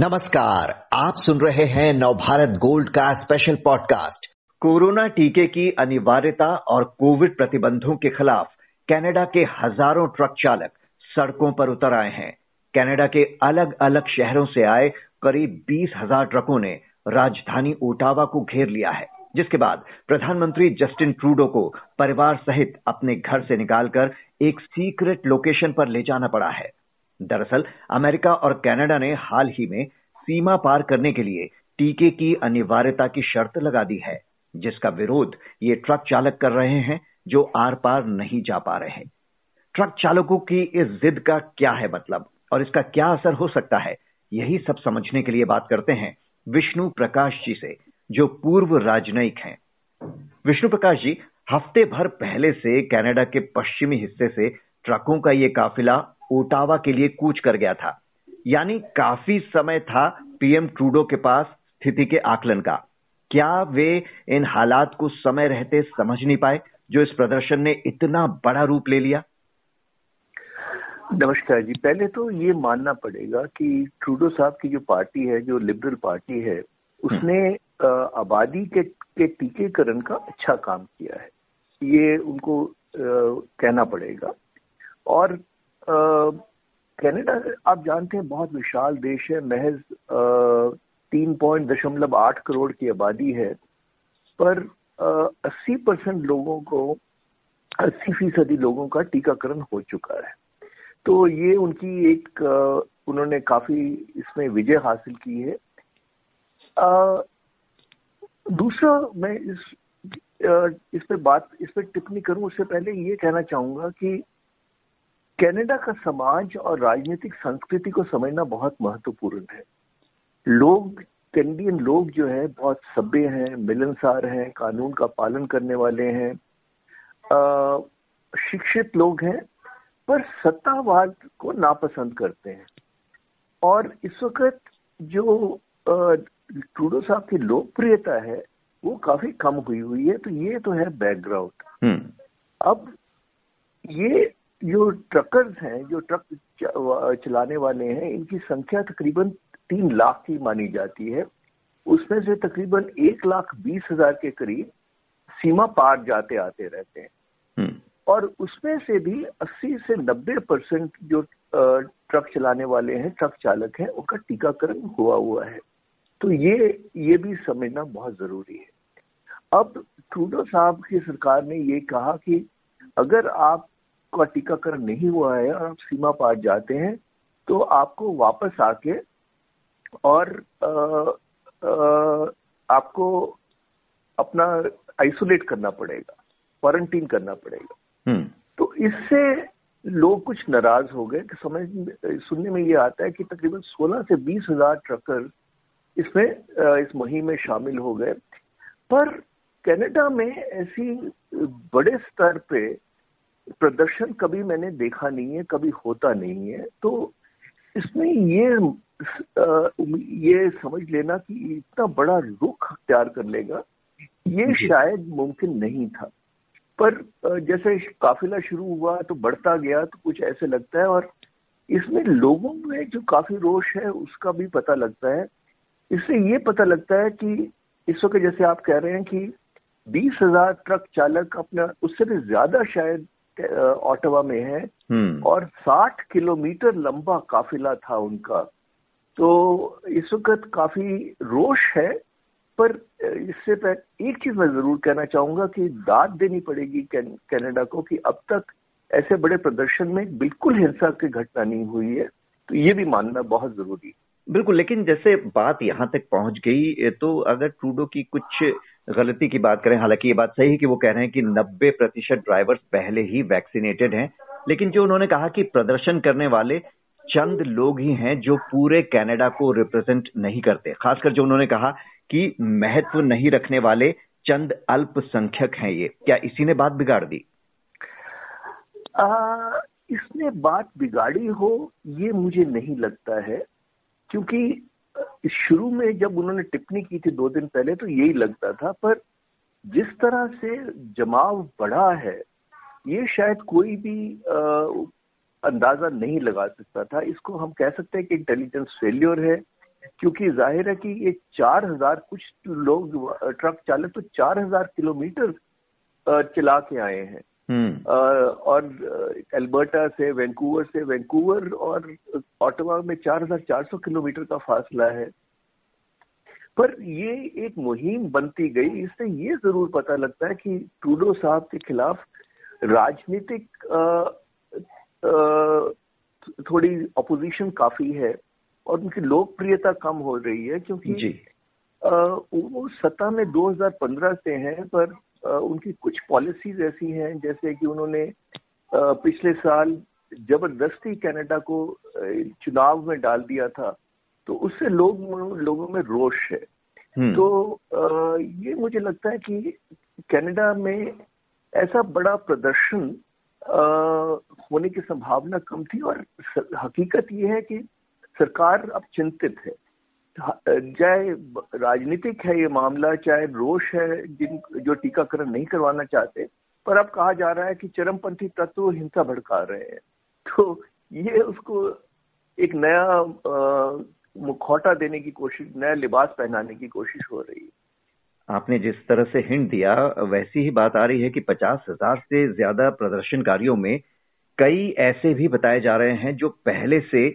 नमस्कार, आप सुन रहे हैं नवभारत गोल्ड का स्पेशल पॉडकास्ट कोरोना टीके की अनिवार्यता और कोविड प्रतिबंधों के खिलाफ कनाडा के हज़ारों ट्रक चालक सड़कों पर उतर आए हैं। कनाडा के अलग अलग शहरों से आए करीब बीस हज़ार ट्रकों ने राजधानी ओटावा को घेर लिया है, जिसके बाद प्रधानमंत्री जस्टिन ट्रूडो को परिवार सहित अपने घर से निकालकर एक सीक्रेट लोकेशन पर ले जाना पड़ा है। दरअसल, अमेरिका और कनाडा ने हाल ही में सीमा पार करने के लिए टीके की अनिवार्यता की शर्त लगा दी है, जिसका विरोध ये ट्रक चालक कर रहे हैं, जो आर पार नहीं जा पा रहे ट्रक चालकों की इस जिद का क्या है मतलब और इसका क्या असर हो सकता है, यही सब समझने के लिए बात करते हैं विष्णु प्रकाश जी से, जो पूर्व राजनयिक हैं। विष्णु प्रकाश जी, हफ़्ते भर पहले से कनाडा के पश्चिमी हिस्से से ट्रकों का ये काफिला ओटावा के लिए कूच कर गया था। यानी काफ़ी समय था पीएम ट्रूडो के पास स्थिति के आकलन का। क्या वे इन हालात को समय रहते समझ नहीं पाए जो इस प्रदर्शन ने इतना बड़ा रूप ले लिया? नमस्कार जी। पहले तो ये मानना पड़ेगा कि ट्रूडो साहब की जो पार्टी है जो लिबरल पार्टी है उसने हम्म। आबादी के के टीकेकरण का अच्छा काम किया है। ये उनको आ, कहना पड़ेगा। और कनाडा आप जानते हैं बहुत विशाल देश है। महज तीन पॉइंट दशमलव आठ करोड़ की आबादी है। पर अस्सी परसेंट लोगों को अस्सी फ़ीसदी लोगों का टीकाकरण हो चुका है। तो ये उनकी एक उन्होंने काफ़ी इसमें विजय हासिल की है। आ, दूसरा मैं इस इस पे बात इस पे टिप्पणी करूँ उससे पहले ये कहना चाहूँगा कि कनाडा का समाज और राजनीतिक संस्कृति को समझना बहुत महत्वपूर्ण है। लोग कैनेडियन लोग जो है बहुत सभ्य हैं मिलनसार हैं कानून का पालन करने वाले हैं। शिक्षित लोग हैं पर सत्तावाद को नापसंद करते हैं। और इस वक्त जो ट्रूडो साहब की लोकप्रियता है वो काफ़ी कम हुई हुई है तो ये तो है बैकग्राउंड हम्म। अब ये जो ट्रकर्स हैं जो ट्रक चलाने वाले हैं इनकी संख्या तकरीबन तीन लाख की मानी जाती है। उसमें से तकरीबन एक लाख बीस हज़ार के करीब सीमा पार जाते आते रहते हैं। हम्म। और उसमें से भी 80 से 90 परसेंट जो ट्रक चलाने वाले हैं ट्रक चालक हैं उनका टीकाकरण हुआ हुआ है। तो ये ये भी समझना बहुत ज़रूरी है। अब ट्रूडो साहब की सरकार ने ये कहा कि अगर आप का टीकाकरण नहीं हुआ है और आप सीमा पार जाते हैं तो आपको वापस आके और आ, आ, आपको अपना आइसोलेट करना पड़ेगा क्वारंटीन करना पड़ेगा हम्म। तो इससे लोग कुछ नाराज़ हो गए कि समझ सुनने में ये आता है कि तकरीबन 16 से बीस हज़ार ट्रकर इसमें इस मुहिम में शामिल हो गए पर कनाडा में ऐसी बड़े स्तर पे प्रदर्शन कभी मैंने देखा नहीं है कभी होता नहीं है। तो इसमें ये ये समझ लेना कि इतना बड़ा रुख अख्तियार कर लेगा ये शायद मुमकिन नहीं था। पर जैसे काफिला शुरू हुआ तो बढ़ता गया तो कुछ ऐसे लगता है और इसमें लोगों में जो काफ़ी रोष है उसका भी पता लगता है। इससे ये पता लगता है कि इस वक्त जैसे आप कह रहे हैं कि बीस हज़ार ट्रक चालक अपना उससे भी ज़्यादा शायद ऑटवा में है। हम्म। और 60 किलोमीटर लंबा काफिला था उनका। तो इस वक्त काफ़ी रोष है पर इससे पहले एक चीज़ मैं ज़रूर कहना चाहूँगा कि दाद देनी पड़ेगी कनाडा को कि अब तक ऐसे बड़े प्रदर्शन में बिल्कुल हिंसा की घटना नहीं हुई है। तो ये भी मानना बहुत ज़रूरी है। बिल्कुल लेकिन जैसे बात यहाँ तक पहुँच गई तो अगर ट्रूडो की कुछ गलती की बात करें हालाँकि ये बात सही है कि वो कह रहे हैं कि 90 प्रतिशत ड्राइवर्स पहले ही वैक्सीनेटेड हैं लेकिन जो उन्होंने कहा कि प्रदर्शन करने वाले चंद लोग ही हैं जो पूरे कनाडा को रिप्रेजेंट नहीं करते खासकर जो उन्होंने कहा कि महत्व नहीं रखने वाले चंद अल्पसंख्यक हैं ये। क्या इसी ने बात बिगाड़ दी? आ, इसने बात बिगाड़ी हो ये मुझे नहीं लगता है। क्योंकि शुरू में जब उन्होंने टिप्पणी की थी दो दिन पहले तो यही लगता था पर जिस तरह से जमाव बढ़ा है ये शायद कोई भी आ, अंदाज़ा नहीं लगा सकता था इसको हम कह सकते हैं कि इंटेलिजेंस फेल्योर है क्योंकि ज़ाहिर है कि ये चार हज़ार कुछ लोग ट्रक चालक तो चार हज़ार किलोमीटर चला के आए हैं। और एल्बर्टा से वैंकूवर से वैंकूवर और ऑटोवा में चार हज़ार चार सौ किलोमीटर का फासला है पर ये एक मुहिम बनती गई इससे ये ज़रूर पता लगता है कि ट्रूडो साहब के खिलाफ राजनीतिक थोड़ी अपोजिशन काफ़ी है और उनकी लोकप्रियता कम हो रही है क्योंकि जी। आ, वो सत्ता में 2015 से हैं पर उनकी कुछ पॉलिसीज़ ऐसी हैं जैसे कि उन्होंने पिछले साल ज़बरदस्ती कनाडा को चुनाव में डाल दिया था तो उससे लोग लोगों में रोष है हम्म। तो ये मुझे लगता है कि कनाडा में ऐसा बड़ा प्रदर्शन होने की संभावना कम थी और हकीकत ये है कि सरकार अब चिंतित है चाहे राजनीतिक है ये मामला, चाहे रोष है, जिन जो टीकाकरण नहीं करवाना चाहते, पर अब कहा जा रहा है कि चरमपंथी तत्व हिंसा भड़का रहे हैं। तो ये उसको एक नया मुखौटा देने की कोशिश, नया लिबास पहनाने की कोशिश हो रही है। आपने जिस तरह से हिंट दिया, वैसी ही बात आ रही है कि पचास हज़ार से ज़्यादा प्रदर्शनकारियों में कई ऐसे भी बताए जा रहे हैं जो पहले से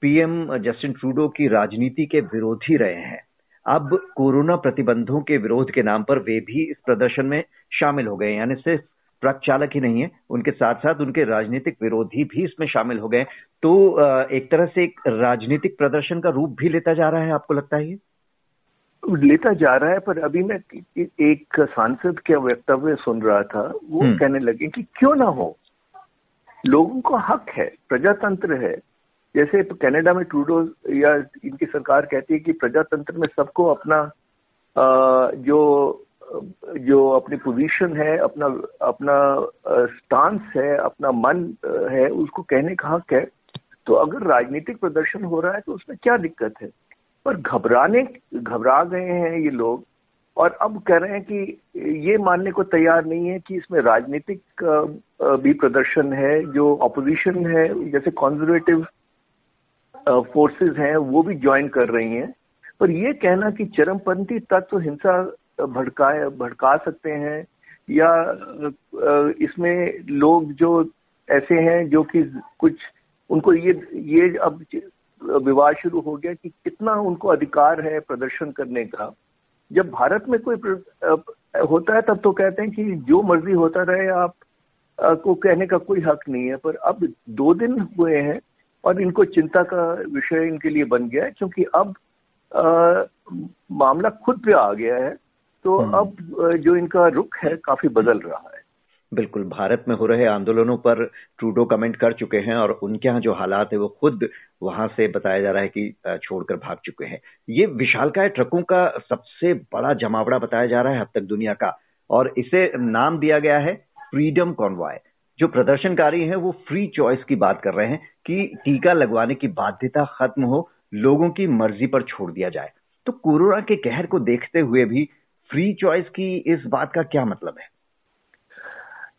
पीएम जस्टिन ट्रूडो की राजनीति के विरोधी रहे हैं। अब कोरोना प्रतिबंधों के विरोध के नाम पर वे भी इस प्रदर्शन में शामिल हो गए यानी सिर्फ़ ट्रक चालक ही नहीं है उनके साथ साथ उनके राजनीतिक विरोधी भी इसमें शामिल हो गए तो एक तरह से एक राजनीतिक प्रदर्शन का रूप भी लेता जा रहा है आपको लगता है ये? लेता जा रहा है पर अभी मैं एक सांसद के वक्तव्य सुन रहा था वो हम्म। कहने लगे कि क्यों ना हो? लोगों का हक है प्रजातंत्र है। जैसे कनाडा में ट्रूडो या इनकी सरकार कहती है कि प्रजातंत्र में सबको अपना जो जो अपनी पोजीशन है, अपना अपना स्टांस है, अपना मन है, उसको कहने का हक है। तो अगर राजनीतिक प्रदर्शन हो रहा है तो उसमें क्या दिक्कत है? पर घबराने, घबरा गए हैं ये लोग और अब कह रहे हैं कि ये मानने को तैयार नहीं है कि इसमें राजनीतिक भी प्रदर्शन है, जो अपोजिशन है, जैसे कॉन्जर्वेटिव फोर्सेस हैं, वो भी ज्वाइन कर रही हैं। पर ये कहना कि चरमपंथी तत्व हिंसा भड़काए, भड़का सकते हैं, या इसमें लोग जो ऐसे हैं, जो कि कुछ, उनको ये ये अब विवाद शुरू हो गया कि कितना उनको अधिकार है प्रदर्शन करने का। जब भारत में कोई होता है, तब तो कहते हैं कि जो मर्ज़ी होता रहे, आप को कहने का कोई हक नहीं है। पर अब दो दिन हुए हैं और इनको चिंता का विषय इनके लिए बन गया है क्योंकि अब आ, मामला खुद पे आ गया है तो हम्म। अब जो इनका रुख है काफ़ी बदल रहा है। बिल्कुल भारत में हो रहे आंदोलनों पर ट्रूडो कमेंट कर चुके हैं और उनके यहाँ जो हालात है वो खुद वहाँ से बताया जा रहा है कि छोड़कर भाग चुके हैं। ये विशालकाय ट्रकों का सबसे बड़ा जमावड़ा बताया जा रहा है अब तक दुनिया का और इसे नाम दिया गया है फ्रीडम कॉन्वॉय। जो प्रदर्शनकारी हैं वो फ्री चॉइस की बात कर रहे हैं कि टीका लगवाने की बाध्यता खत्म हो लोगों की मर्ज़ी पर छोड़ दिया जाए। तो कोरोना के कहर को देखते हुए भी फ्री चॉइस की इस बात का क्या मतलब है?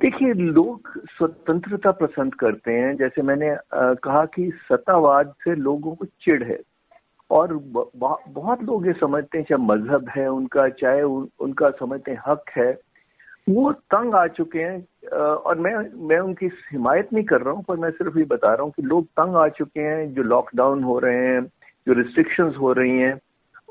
देखिए लोग स्वतंत्रता पसंद करते हैं। जैसे मैंने कहा कि सत्तावाद से लोगों को चिढ़ है। और बहुत लोग ये समझते हैं चाहे मज़हब है उनका चाहे उन, उनका समझते हैं हक है। वो तंग आ चुके हैं और मैं मैं उनकी हिमायत नहीं कर रहा हूँ, पर मैं सिर्फ़ ये बता रहा हूँ कि लोग तंग आ चुके हैं, जो लॉकडाउन हो रहे हैं, जो रिस्ट्रिक्शंस हो रही हैं,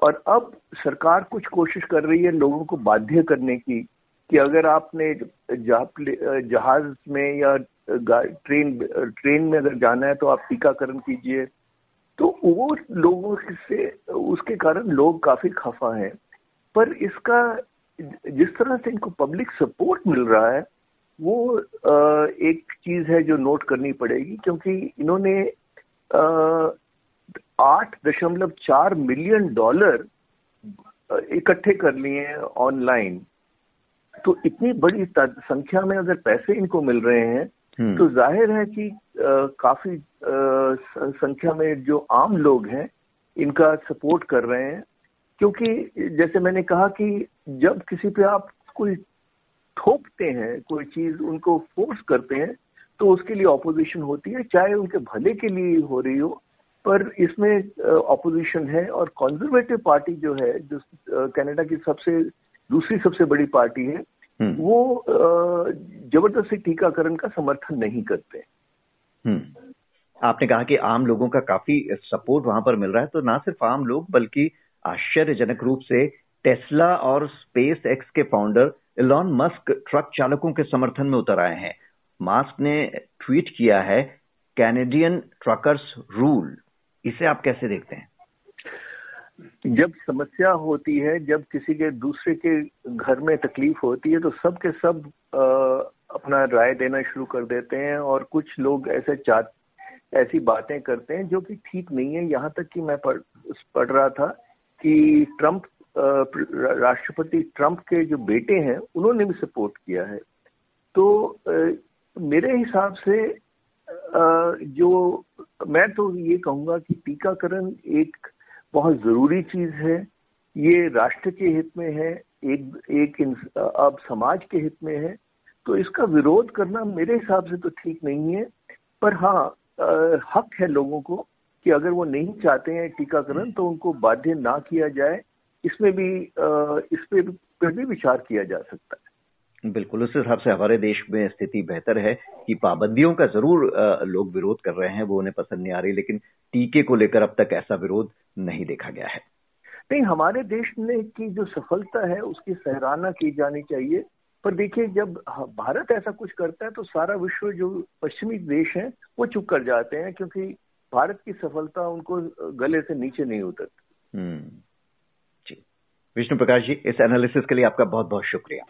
और अब सरकार कुछ कोशिश कर रही है लोगों को बाध्य करने की, कि अगर आपने जहाज़ में या ट्रेन ट्रेन में अगर जाना है तो आप टीकाकरण कीजिए। तो वो लोगों से, उसके कारण लोग काफ़ी खफा हैं। पर इसका जिस तरह से इनको पब्लिक सपोर्ट मिल रहा है वो एक चीज़ है जो नोट करनी पड़ेगी क्योंकि इन्होंने आठ दशमलव चार मिलियन डॉलर इकट्ठे कर लिए हैं ऑनलाइन तो इतनी बड़ी संख्या में अगर पैसे इनको मिल रहे हैं हम्म। तो ज़ाहिर है कि आ, काफ़ी आ, संख्या में जो आम लोग हैं इनका सपोर्ट कर रहे हैं क्योंकि जैसे मैंने कहा कि जब किसी पे आप कोई थोपते हैं कोई चीज़ उनको फोर्स करते हैं तो उसके लिए ऑपोजिशन होती है चाहे उनके भले के लिए हो रही हो पर इसमें ऑपोजिशन है और कंजर्वेटिव पार्टी जो है जो कनाडा की सबसे दूसरी सबसे बड़ी पार्टी है हम्म। वो ज़बरदस्ती टीकाकरण का समर्थन नहीं करते हम्म। आपने कहा कि आम लोगों का काफ़ी सपोर्ट वहाँ पर मिल रहा है तो ना सिर्फ़ आम लोग बल्कि आश्चर्यजनक रूप से टेस्ला और स्पेस एक्स के फाउंडर इलॉन मस्क ट्रक चालकों के समर्थन में उतर आए हैं। मास्क ने ट्वीट किया है कैनेडियन ट्रकर्स रूल इसे आप कैसे देखते हैं? जब समस्या होती है जब किसी के दूसरे के घर में तकलीफ़ होती है तो सब के सब आ, अपना राय देना शुरू कर देते हैं और कुछ लोग ऐसे चाह ऐसी बातें करते हैं जो कि ठीक नहीं है। यहाँ तक कि मैं पढ़ पढ़ रहा था कि ट्रंप राष्ट्रपति ट्रंप के जो बेटे हैं, उन्होंने भी सपोर्ट किया है। तो मेरे हिसाब से जो मैं तो ये कहूँगा कि टीकाकरण एक बहुत ज़रूरी चीज़ है। ये राष्ट्र के हित में है, एक एक अब समाज के हित में है। तो इसका विरोध करना मेरे हिसाब से तो ठीक नहीं है। पर हाँ हक है लोगों को। कि अगर वो नहीं चाहते हैं टीकाकरण तो उनको बाध्य ना किया जाए। इसमें भी इस पर भी विचार किया जा सकता है। बिल्कुल उस हिसाब से हमारे देश में स्थिति बेहतर है कि पाबंदियों का ज़रूर लोग विरोध कर रहे हैं वो उन्हें पसंद नहीं आ रही लेकिन टीके को लेकर अब तक ऐसा विरोध नहीं देखा गया है। नहीं हमारे देश में की जो सफलता है उसकी सराहना की जानी चाहिए। पर देखिए जब भारत ऐसा कुछ करता है तो सारा विश्व जो पश्चिमी देश है वो चुप कर जाते हैं क्योंकि भारत की सफलता उनको गले से नीचे नहीं उतरती। हम्म। जी। विष्णु प्रकाश जी, इस एनालिसिस के लिए आपका बहुत बहुत शुक्रिया।